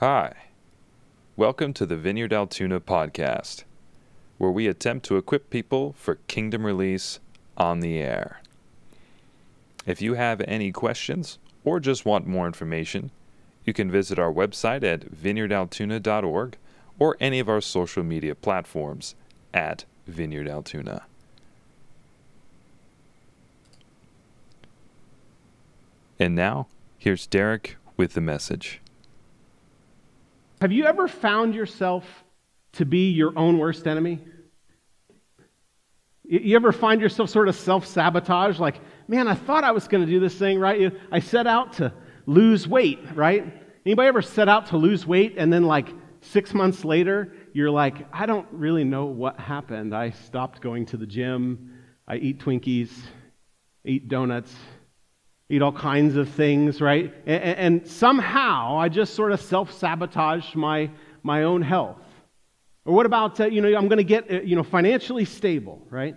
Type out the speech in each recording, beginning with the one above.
Hi. Welcome to the Vineyard Altoona podcast, where we attempt to equip people for kingdom release on the air. If you have any questions or just want more information, you can visit our website at vineyardaltoona.org or any of our social media platforms at Vineyard Altoona. And now, here's Derek with the message. Have you ever found yourself to be your own worst enemy? You ever find yourself sort of self sabotage? Like, man, I thought I was going to do this thing, right? I set out to lose weight, right? Anybody ever set out to lose weight and then, like, six months later, you're like, I don't really know what happened. I stopped going to the gym. I eat Twinkies, eat donuts, eat all kinds of things, right? And, and somehow I just sort of self sabotage my, my own health. Or what about, uh, you know, I'm going to get, uh, you know, financially stable, right?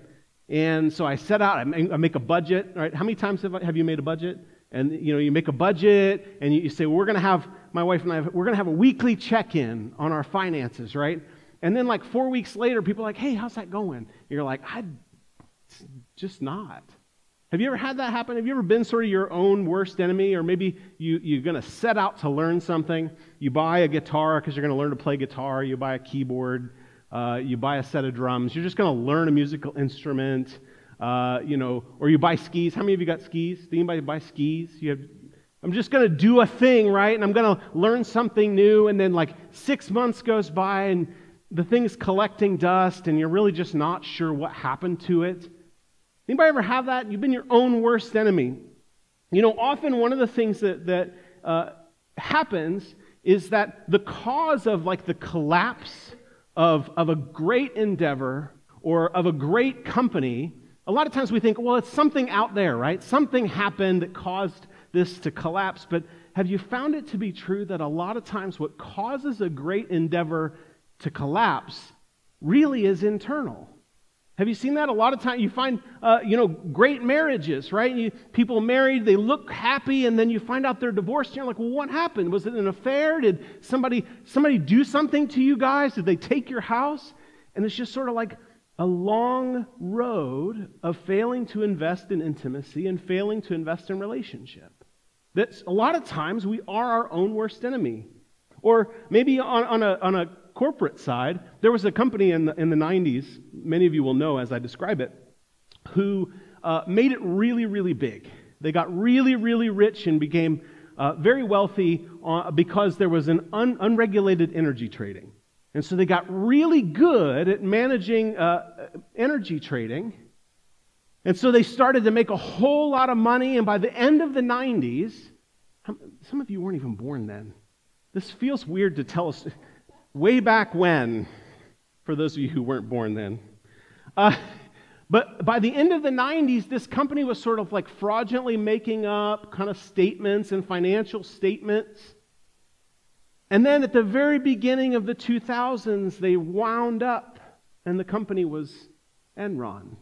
And so I set out, I make a budget, right? How many times have, I, have you made a budget? And, you know, you make a budget and you say, well, we're going to have, my wife and I, we're going to have a weekly check in on our finances, right? And then, like, four weeks later, people are like, hey, how's that going? And you're like, I just not. Have you ever had that happen? Have you ever been sort of your own worst enemy? Or maybe you, you're going to set out to learn something. You buy a guitar because you're going to learn to play guitar. You buy a keyboard. Uh, you buy a set of drums. You're just going to learn a musical instrument. Uh, you know, or you buy skis. How many of you got skis? Did anybody buy skis? You have, I'm just going to do a thing, right? And I'm going to learn something new. And then, like, six months goes by and the thing's collecting dust, and you're really just not sure what happened to it. Anybody ever have that? You've been your own worst enemy. You know, often one of the things that, that uh, happens is that the cause of like the collapse of, of a great endeavor or of a great company, a lot of times we think, well, it's something out there, right? Something happened that caused this to collapse. But have you found it to be true that a lot of times what causes a great endeavor to collapse really is internal? Have you seen that? A lot of times you find, uh, you know, great marriages, right? You, people married, they look happy, and then you find out they're divorced. And you're like, well, what happened? Was it an affair? Did somebody, somebody do something to you guys? Did they take your house? And it's just sort of like a long road of failing to invest in intimacy and failing to invest in relationship. That's a lot of times we are our own worst enemy. Or maybe on, on, a, on a corporate side, there was a company in the, in the 90s, many of you will know as I describe it, who uh, made it really, really big. They got really, really rich and became uh, very wealthy uh, because there was an un- unregulated energy trading. And so they got really good at managing uh, energy trading. And so they started to make a whole lot of money. And by the end of the 90s, some of you weren't even born then. This feels weird to tell us way back when, for those of you who weren't born then. Uh, but by the end of the 90s, this company was sort of like fraudulently making up kind of statements and financial statements. And then at the very beginning of the 2000s, they wound up, and the company was Enron.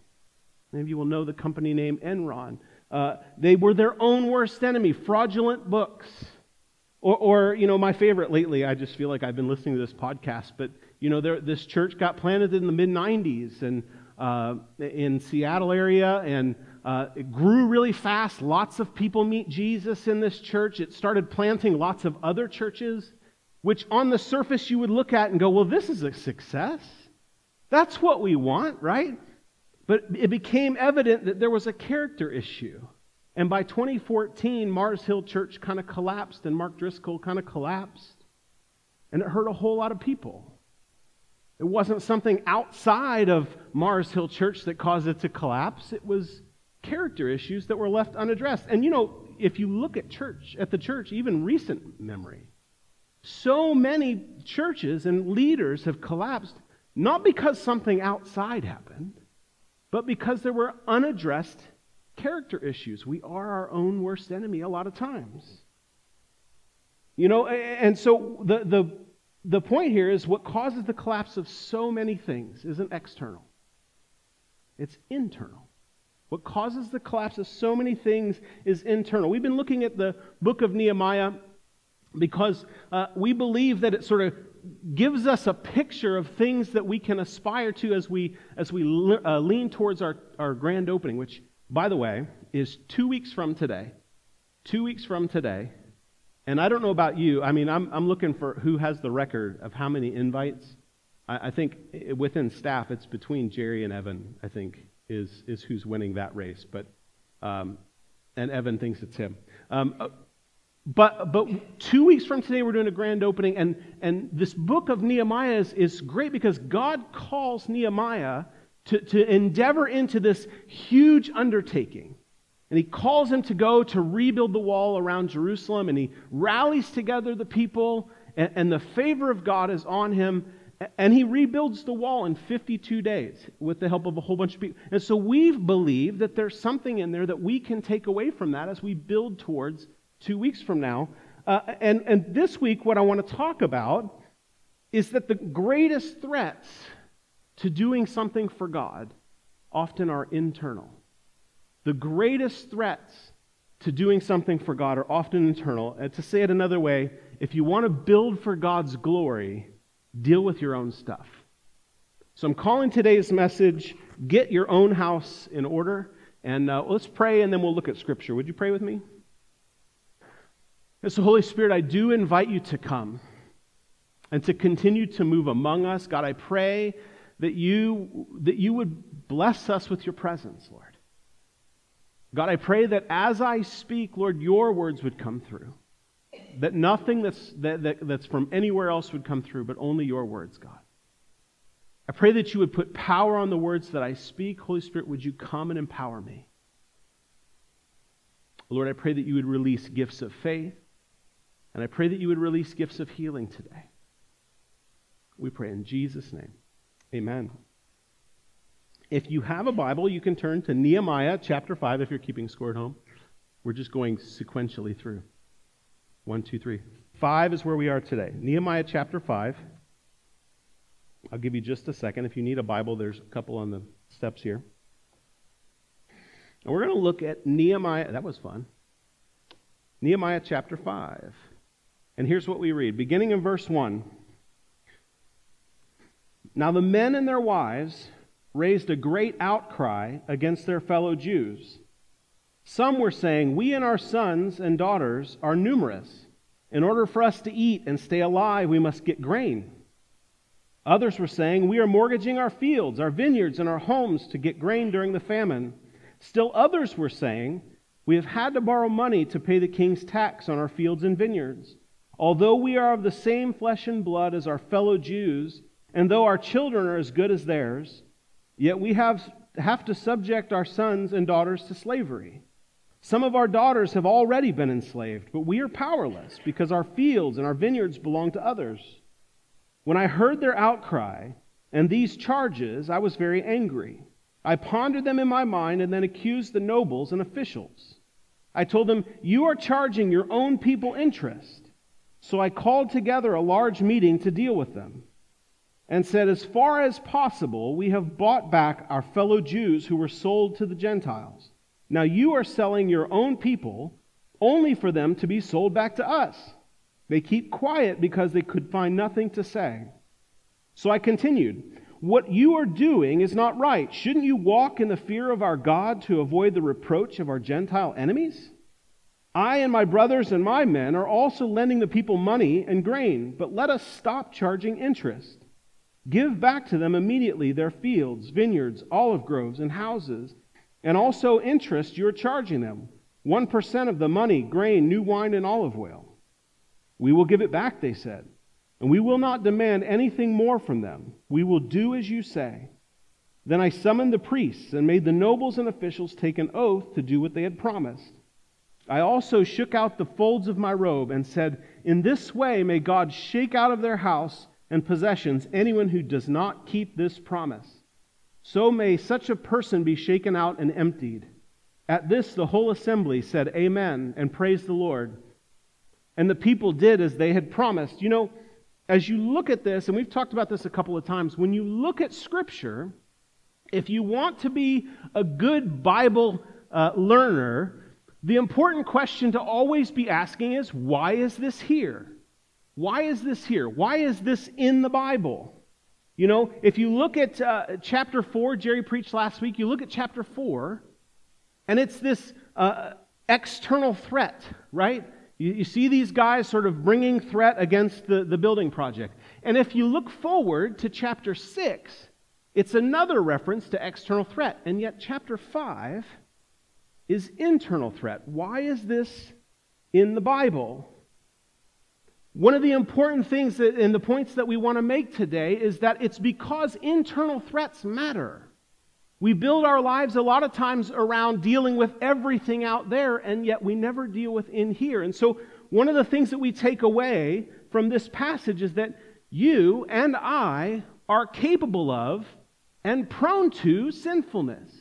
Maybe you will know the company name Enron. Uh, they were their own worst enemy, fraudulent books. Or, or, you know, my favorite lately, I just feel like I've been listening to this podcast, but, you know, there, this church got planted in the mid 90s and uh, in Seattle area, and uh, it grew really fast. Lots of people meet Jesus in this church. It started planting lots of other churches, which on the surface you would look at and go, well, this is a success. That's what we want, right? But it became evident that there was a character issue. And by 2014, Mars Hill Church kind of collapsed and Mark Driscoll kind of collapsed. And it hurt a whole lot of people. It wasn't something outside of Mars Hill Church that caused it to collapse. It was character issues that were left unaddressed. And you know, if you look at church, at the church, even recent memory, so many churches and leaders have collapsed not because something outside happened, but because there were unaddressed character issues. We are our own worst enemy a lot of times. You know, and so the, the, the point here is what causes the collapse of so many things isn't external, it's internal. What causes the collapse of so many things is internal. We've been looking at the book of Nehemiah because uh, we believe that it sort of gives us a picture of things that we can aspire to as we, as we uh, lean towards our, our grand opening, which, by the way, is two weeks from today. Two weeks from today. And I don't know about you. I mean, I'm, I'm looking for who has the record of how many invites. I, I think within staff, it's between Jerry and Evan, I think, is, is who's winning that race. But, um, and Evan thinks it's him. Um, uh, but, but two weeks from today, we're doing a grand opening, and, and this book of Nehemiah is, is great because God calls Nehemiah to, to endeavor into this huge undertaking. And he calls him to go to rebuild the wall around Jerusalem, and he rallies together the people, and, and the favor of God is on him. And he rebuilds the wall in 52 days with the help of a whole bunch of people. And so we've believed that there's something in there that we can take away from that as we build towards two weeks from now. Uh, and, and this week, what I want to talk about is that the greatest threats to doing something for God often are internal. The greatest threats to doing something for God are often internal. And to say it another way, if you want to build for God's glory, deal with your own stuff. So I'm calling today's message, Get Your Own House in Order. And uh, let's pray and then we'll look at Scripture. Would you pray with me? And so, Holy Spirit, I do invite you to come and to continue to move among us. God, I pray that you, that you would bless us with your presence, Lord. God, I pray that as I speak, Lord, your words would come through. That nothing that's, that, that, that's from anywhere else would come through, but only your words, God. I pray that you would put power on the words that I speak. Holy Spirit, would you come and empower me? Lord, I pray that you would release gifts of faith, and I pray that you would release gifts of healing today. We pray in Jesus' name. Amen. If you have a Bible, you can turn to Nehemiah chapter 5 if you're keeping score at home. We're just going sequentially through. One, two, three. Five is where we are today. Nehemiah chapter 5. I'll give you just a second. If you need a Bible, there's a couple on the steps here. And we're going to look at Nehemiah. That was fun. Nehemiah chapter 5. And here's what we read, beginning in verse 1. Now the men and their wives raised a great outcry against their fellow Jews. Some were saying, We and our sons and daughters are numerous. In order for us to eat and stay alive, we must get grain. Others were saying, We are mortgaging our fields, our vineyards, and our homes to get grain during the famine. Still others were saying, We have had to borrow money to pay the king's tax on our fields and vineyards. Although we are of the same flesh and blood as our fellow Jews, and though our children are as good as theirs, yet we have, have to subject our sons and daughters to slavery. Some of our daughters have already been enslaved, but we are powerless because our fields and our vineyards belong to others. When I heard their outcry and these charges, I was very angry. I pondered them in my mind and then accused the nobles and officials. I told them, You are charging your own people interest so I called together a large meeting to deal with them and said, As far as possible, we have bought back our fellow Jews who were sold to the Gentiles. Now you are selling your own people only for them to be sold back to us. They keep quiet because they could find nothing to say. So I continued, What you are doing is not right. Shouldn't you walk in the fear of our God to avoid the reproach of our Gentile enemies? I and my brothers and my men are also lending the people money and grain, but let us stop charging interest. Give back to them immediately their fields, vineyards, olive groves, and houses, and also interest you're charging them 1% of the money, grain, new wine, and olive oil. We will give it back, they said, and we will not demand anything more from them. We will do as you say. Then I summoned the priests and made the nobles and officials take an oath to do what they had promised. I also shook out the folds of my robe and said, In this way may God shake out of their house and possessions anyone who does not keep this promise. So may such a person be shaken out and emptied. At this, the whole assembly said, Amen, and praised the Lord. And the people did as they had promised. You know, as you look at this, and we've talked about this a couple of times, when you look at Scripture, if you want to be a good Bible uh, learner, The important question to always be asking is why is this here? Why is this here? Why is this in the Bible? You know, if you look at uh, chapter 4, Jerry preached last week, you look at chapter 4, and it's this uh, external threat, right? You, you, see these guys sort of bringing threat against the, the building project. And if you look forward to chapter 6, it's another reference to external threat. And yet, chapter 5 is internal threat. Why is this in the Bible? One of the important things that, and the points that we want to make today is that it's because internal threats matter. We build our lives a lot of times around dealing with everything out there, and yet we never deal with in here. And so, one of the things that we take away from this passage is that you and I are capable of and prone to sinfulness.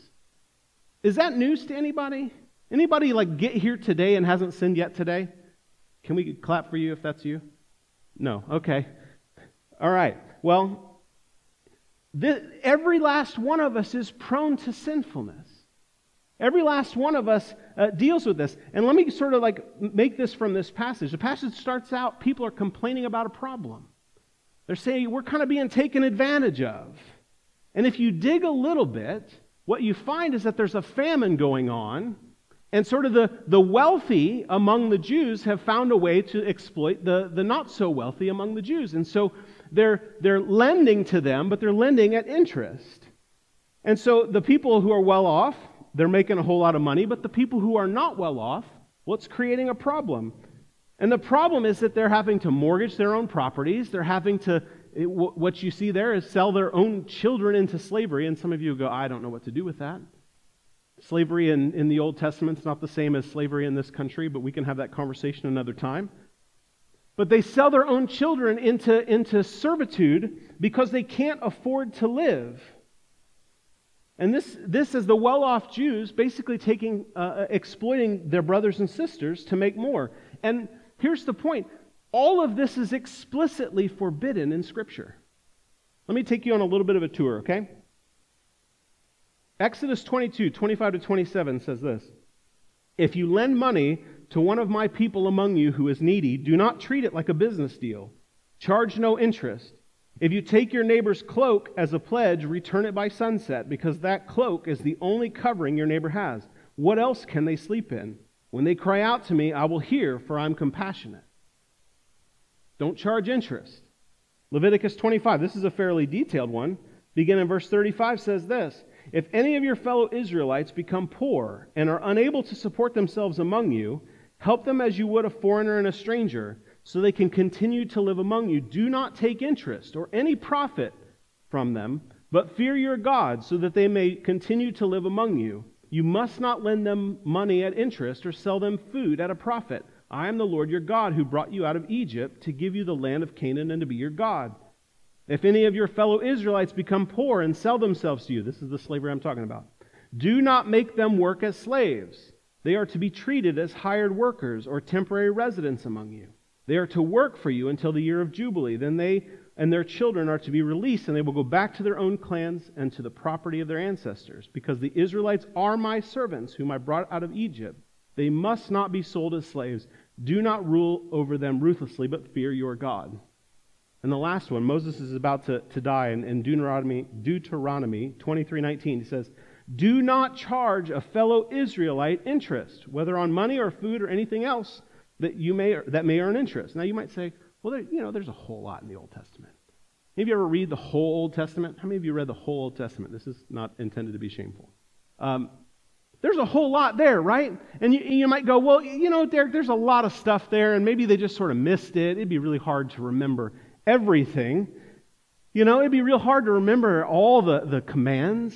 Is that news to anybody? Anybody like get here today and hasn't sinned yet today? Can we clap for you if that's you? No. Okay. All right. Well, every last one of us is prone to sinfulness. Every last one of us uh, deals with this. And let me sort of like make this from this passage. The passage starts out people are complaining about a problem. They're saying we're kind of being taken advantage of. And if you dig a little bit, what you find is that there's a famine going on, and sort of the, the wealthy among the Jews have found a way to exploit the, the not so wealthy among the Jews. And so they're, they're lending to them, but they're lending at interest. And so the people who are well off, they're making a whole lot of money, but the people who are not well off, well, creating a problem. And the problem is that they're having to mortgage their own properties, they're having to what you see there is sell their own children into slavery. And some of you go, I don't know what to do with that. Slavery in, in the Old Testament is not the same as slavery in this country, but we can have that conversation another time. But they sell their own children into, into servitude because they can't afford to live. And this, this is the well off Jews basically taking, uh, uh, exploiting their brothers and sisters to make more. And here's the point all of this is explicitly forbidden in Scripture. Let me take you on a little bit of a tour, okay? Exodus 22, 25 to 27 says this If you lend money to one of my people among you who is needy, do not treat it like a business deal. Charge no interest. If you take your neighbor's cloak as a pledge, return it by sunset, because that cloak is the only covering your neighbor has. What else can they sleep in? When they cry out to me, I will hear, for I'm compassionate. Don't charge interest. Leviticus 25, this is a fairly detailed one. Begin in verse 35 says this If any of your fellow Israelites become poor and are unable to support themselves among you, help them as you would a foreigner and a stranger, so they can continue to live among you. Do not take interest or any profit from them, but fear your God, so that they may continue to live among you. You must not lend them money at interest or sell them food at a profit. I am the Lord your God who brought you out of Egypt to give you the land of Canaan and to be your God. If any of your fellow Israelites become poor and sell themselves to you, this is the slavery I'm talking about, do not make them work as slaves. They are to be treated as hired workers or temporary residents among you. They are to work for you until the year of Jubilee. Then they and their children are to be released, and they will go back to their own clans and to the property of their ancestors, because the Israelites are my servants, whom I brought out of Egypt. They must not be sold as slaves. Do not rule over them ruthlessly, but fear your God. And the last one, Moses is about to, to die in, in Deuteronomy, Deuteronomy 23:19. He says, Do not charge a fellow Israelite interest, whether on money or food or anything else that you may that may earn interest. Now you might say, well, there, you know, there's a whole lot in the Old Testament. Have you ever read the whole Old Testament? How many of you read the whole Old Testament? This is not intended to be shameful. Um, there's a whole lot there, right? And you, you might go, well, you know, Derek, there's a lot of stuff there, and maybe they just sort of missed it. It'd be really hard to remember everything. You know, it'd be real hard to remember all the, the commands.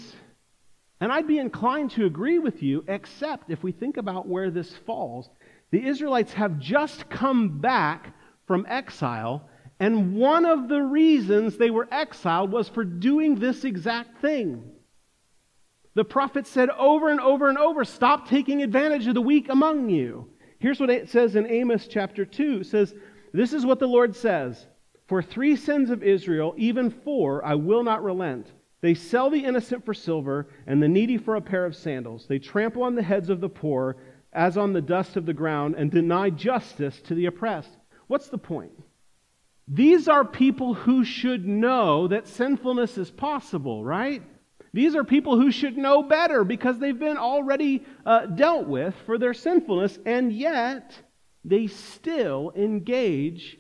And I'd be inclined to agree with you, except if we think about where this falls. The Israelites have just come back from exile, and one of the reasons they were exiled was for doing this exact thing. The prophet said over and over and over, stop taking advantage of the weak among you. Here's what it says in Amos chapter 2. It says, This is what the Lord says For three sins of Israel, even four, I will not relent. They sell the innocent for silver and the needy for a pair of sandals. They trample on the heads of the poor as on the dust of the ground and deny justice to the oppressed. What's the point? These are people who should know that sinfulness is possible, right? These are people who should know better because they've been already uh, dealt with for their sinfulness, and yet they still engage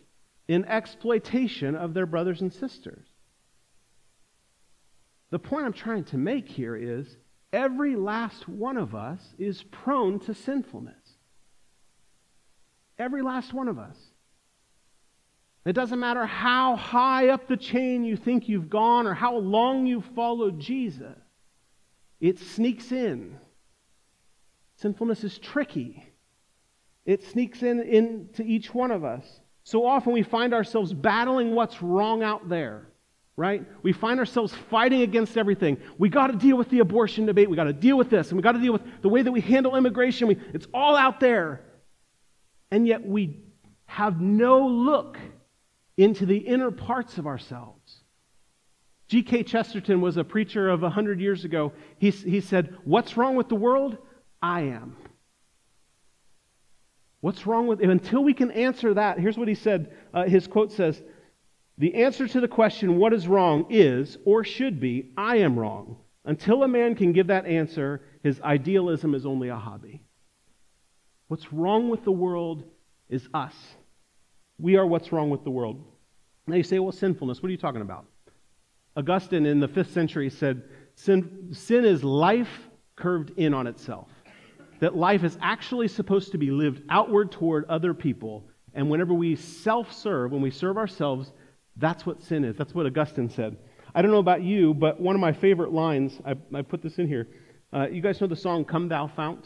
in exploitation of their brothers and sisters. The point I'm trying to make here is every last one of us is prone to sinfulness. Every last one of us. It doesn't matter how high up the chain you think you've gone or how long you've followed Jesus, it sneaks in. Sinfulness is tricky. It sneaks in into each one of us. So often we find ourselves battling what's wrong out there, right? We find ourselves fighting against everything. We got to deal with the abortion debate. We got to deal with this, and we got to deal with the way that we handle immigration. We, it's all out there. And yet we have no look into the inner parts of ourselves. G.K. Chesterton was a preacher of 100 years ago. He, he said, What's wrong with the world? I am. What's wrong with it? Until we can answer that, here's what he said. Uh, his quote says The answer to the question, what is wrong, is, or should be, I am wrong. Until a man can give that answer, his idealism is only a hobby. What's wrong with the world is us. We are what's wrong with the world. Now you say, well, sinfulness, what are you talking about? Augustine in the fifth century said, sin, sin is life curved in on itself that life is actually supposed to be lived outward toward other people. And whenever we self serve, when we serve ourselves, that's what sin is. That's what Augustine said. I don't know about you, but one of my favorite lines, I, I put this in here. Uh, you guys know the song Come Thou Fount?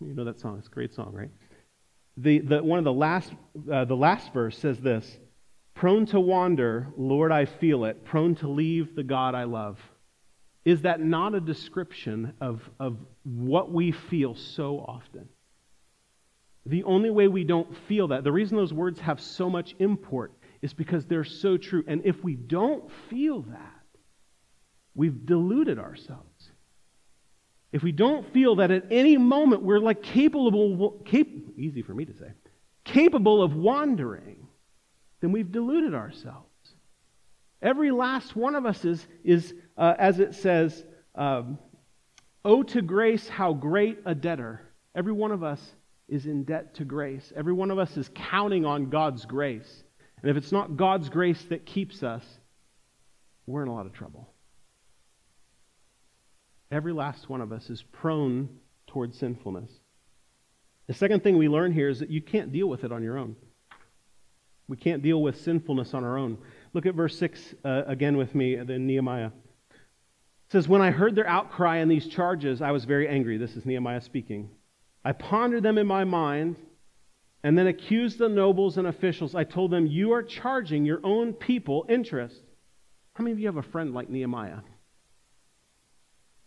You know that song. It's a great song, right? The, the, one of the last, uh, the last verse says this Prone to wander, Lord, I feel it, prone to leave the God I love. Is that not a description of, of what we feel so often? The only way we don't feel that, the reason those words have so much import is because they're so true. And if we don't feel that, we've deluded ourselves. If we don't feel that at any moment we're like capable, cap- easy for me to say, capable of wandering, then we've deluded ourselves. Every last one of us is, is uh, as it says, um, Oh, to grace, how great a debtor. Every one of us is in debt to grace. Every one of us is counting on God's grace. And if it's not God's grace that keeps us, we're in a lot of trouble. Every last one of us is prone towards sinfulness. The second thing we learn here is that you can't deal with it on your own. We can't deal with sinfulness on our own. Look at verse 6 uh, again with me in Nehemiah. It says, When I heard their outcry and these charges, I was very angry. This is Nehemiah speaking. I pondered them in my mind and then accused the nobles and officials. I told them, You are charging your own people interest. How many of you have a friend like Nehemiah?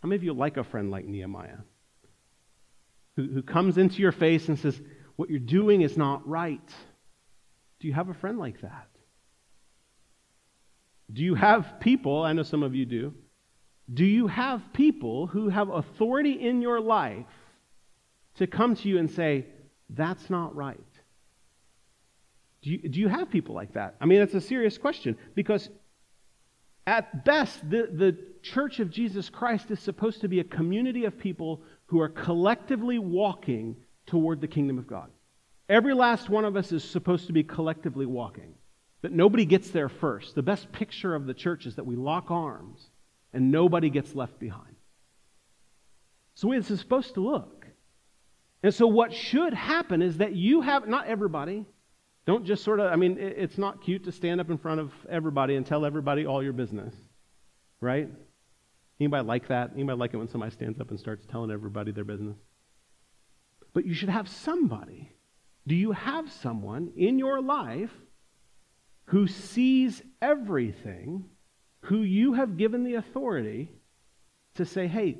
How many of you like a friend like Nehemiah? Who, who comes into your face and says, What you're doing is not right. Do you have a friend like that? Do you have people, I know some of you do, do you have people who have authority in your life to come to you and say, that's not right? Do you, do you have people like that? I mean, it's a serious question because at best, the, the church of Jesus Christ is supposed to be a community of people who are collectively walking toward the kingdom of God. Every last one of us is supposed to be collectively walking, that nobody gets there first. The best picture of the church is that we lock arms and nobody gets left behind. So this is supposed to look. And so what should happen is that you have, not everybody, don't just sort of, I mean, it's not cute to stand up in front of everybody and tell everybody all your business, right? Anybody like that? Anybody like it when somebody stands up and starts telling everybody their business? But you should have somebody. Do you have someone in your life who sees everything who you have given the authority to say, hey,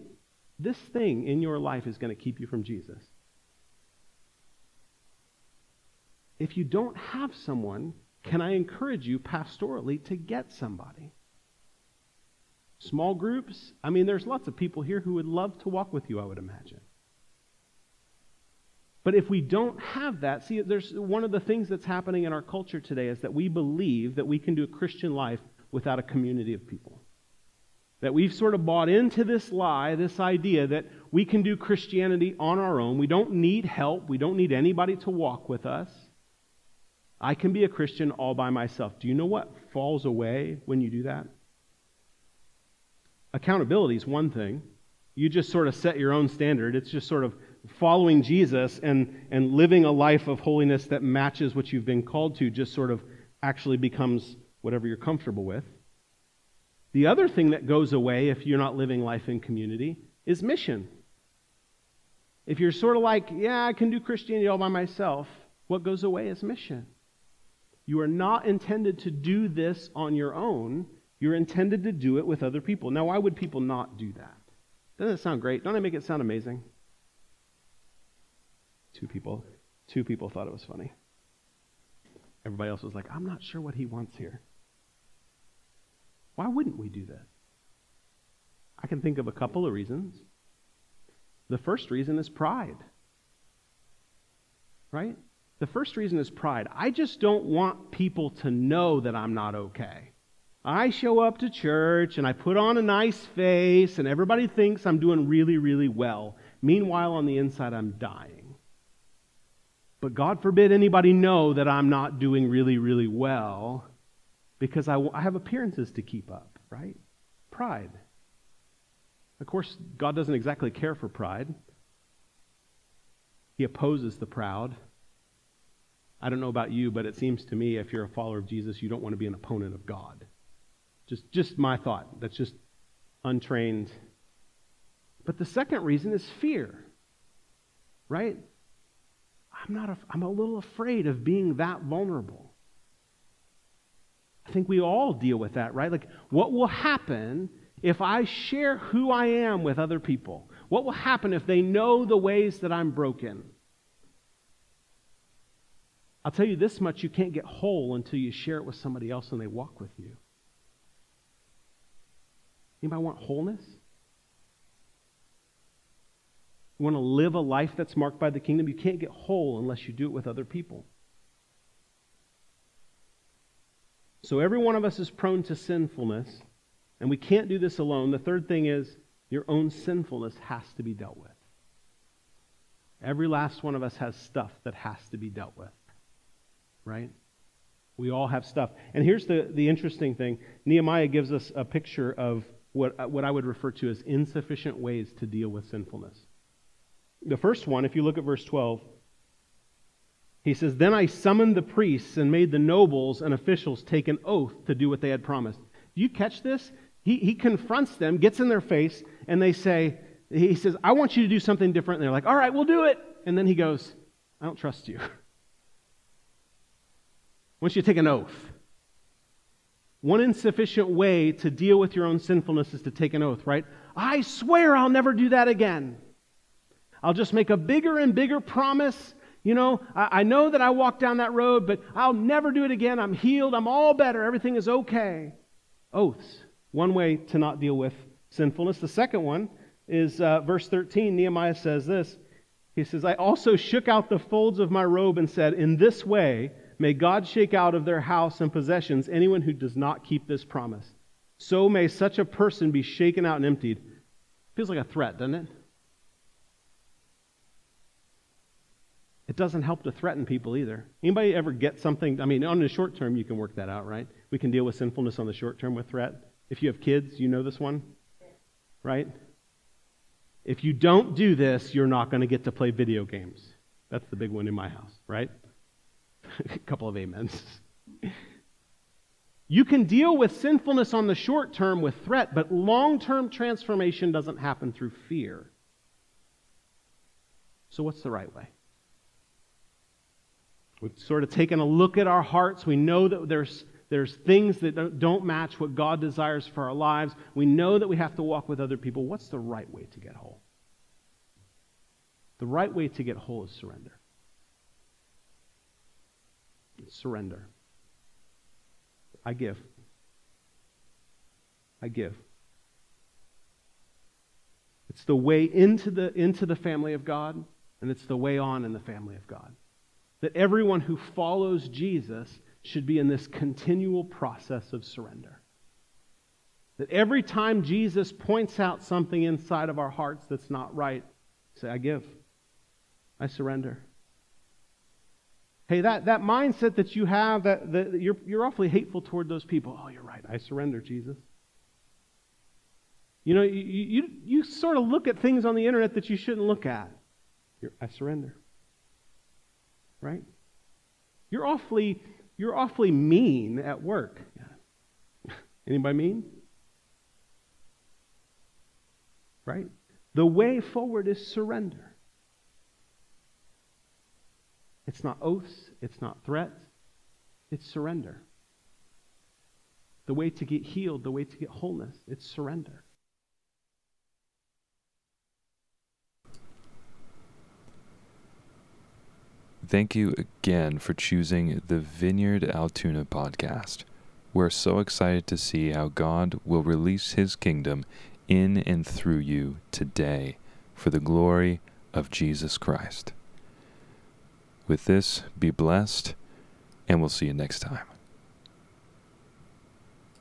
this thing in your life is going to keep you from Jesus. If you don't have someone, can I encourage you pastorally to get somebody? Small groups, I mean, there's lots of people here who would love to walk with you, I would imagine. But if we don't have that, see, there's one of the things that's happening in our culture today is that we believe that we can do a Christian life without a community of people. That we've sort of bought into this lie, this idea that we can do Christianity on our own. We don't need help. We don't need anybody to walk with us. I can be a Christian all by myself. Do you know what falls away when you do that? Accountability is one thing. You just sort of set your own standard. It's just sort of following Jesus and, and living a life of holiness that matches what you've been called to, just sort of actually becomes whatever you're comfortable with. The other thing that goes away if you're not living life in community is mission. If you're sort of like, yeah, I can do Christianity all by myself, what goes away is mission. You are not intended to do this on your own. You're intended to do it with other people. Now, why would people not do that? Doesn't it sound great? Don't I make it sound amazing? Two people, two people thought it was funny. Everybody else was like, I'm not sure what he wants here. Why wouldn't we do that? I can think of a couple of reasons. The first reason is pride. Right? The first reason is pride. I just don't want people to know that I'm not okay. I show up to church and I put on a nice face and everybody thinks I'm doing really, really well. Meanwhile, on the inside, I'm dying. But God forbid anybody know that I'm not doing really, really well because I, I have appearances to keep up, right? Pride. Of course, God doesn't exactly care for pride. He opposes the proud. I don't know about you, but it seems to me if you're a follower of Jesus, you don't want to be an opponent of God. Just, just my thought. That's just untrained. But the second reason is fear, right? I'm, not a, I'm a little afraid of being that vulnerable. I think we all deal with that, right? Like, what will happen if I share who I am with other people? What will happen if they know the ways that I'm broken? I'll tell you this much you can't get whole until you share it with somebody else and they walk with you. Anybody want wholeness? You want to live a life that's marked by the kingdom? You can't get whole unless you do it with other people. So every one of us is prone to sinfulness, and we can't do this alone. The third thing is your own sinfulness has to be dealt with. Every last one of us has stuff that has to be dealt with right? We all have stuff. And here's the, the interesting thing Nehemiah gives us a picture of what, what I would refer to as insufficient ways to deal with sinfulness. The first one, if you look at verse 12, he says, Then I summoned the priests and made the nobles and officials take an oath to do what they had promised. Do you catch this? He, he confronts them, gets in their face, and they say, He says, I want you to do something different. And they're like, All right, we'll do it. And then he goes, I don't trust you. want you take an oath. One insufficient way to deal with your own sinfulness is to take an oath, right? I swear I'll never do that again. I'll just make a bigger and bigger promise. You know, I, I, know that I walked down that road, but I'll never do it again. I'm healed. I'm all better. Everything is okay. Oaths. One way to not deal with sinfulness. The second one is uh, verse 13. Nehemiah says this. He says, I also shook out the folds of my robe and said, In this way, May God shake out of their house and possessions anyone who does not keep this promise. So may such a person be shaken out and emptied. Feels like a threat, doesn't it? It doesn't help to threaten people either. Anybody ever get something? I mean, on the short term, you can work that out, right? We can deal with sinfulness on the short term with threat. If you have kids, you know this one, right? If you don't do this, you're not going to get to play video games. That's the big one in my house, right? a couple of amens. You can deal with sinfulness on the short term with threat, but long term transformation doesn't happen through fear. So, what's the right way? We've sort of taken a look at our hearts. We know that there's, there's things that don't match what God desires for our lives. We know that we have to walk with other people. What's the right way to get whole? The right way to get whole is surrender surrender. I give. I give. It's the way into the, into the family of God. and it's the way on in the family of God. That everyone who follows Jesus should be in this continual process of surrender. That every time Jesus points out something inside of our hearts that's not right, say, I give. I surrender. Hey, that, that mindset that you have, that, that you're, you're awfully hateful toward those people. Oh, you're right. I surrender, Jesus. You know, you, you, you sort of look at things on the internet that you shouldn't look at. You're, I surrender. Right? You're awfully, you're awfully mean at work. Anybody mean? Right? The way forward is surrender. It's not oaths, it's not threats, it's surrender. The way to get healed, the way to get wholeness, it's surrender. Thank you again for choosing the Vineyard Altoona podcast. We're so excited to see how God will release his kingdom in and through you today for the glory of Jesus Christ. With this, be blessed, and we'll see you next time.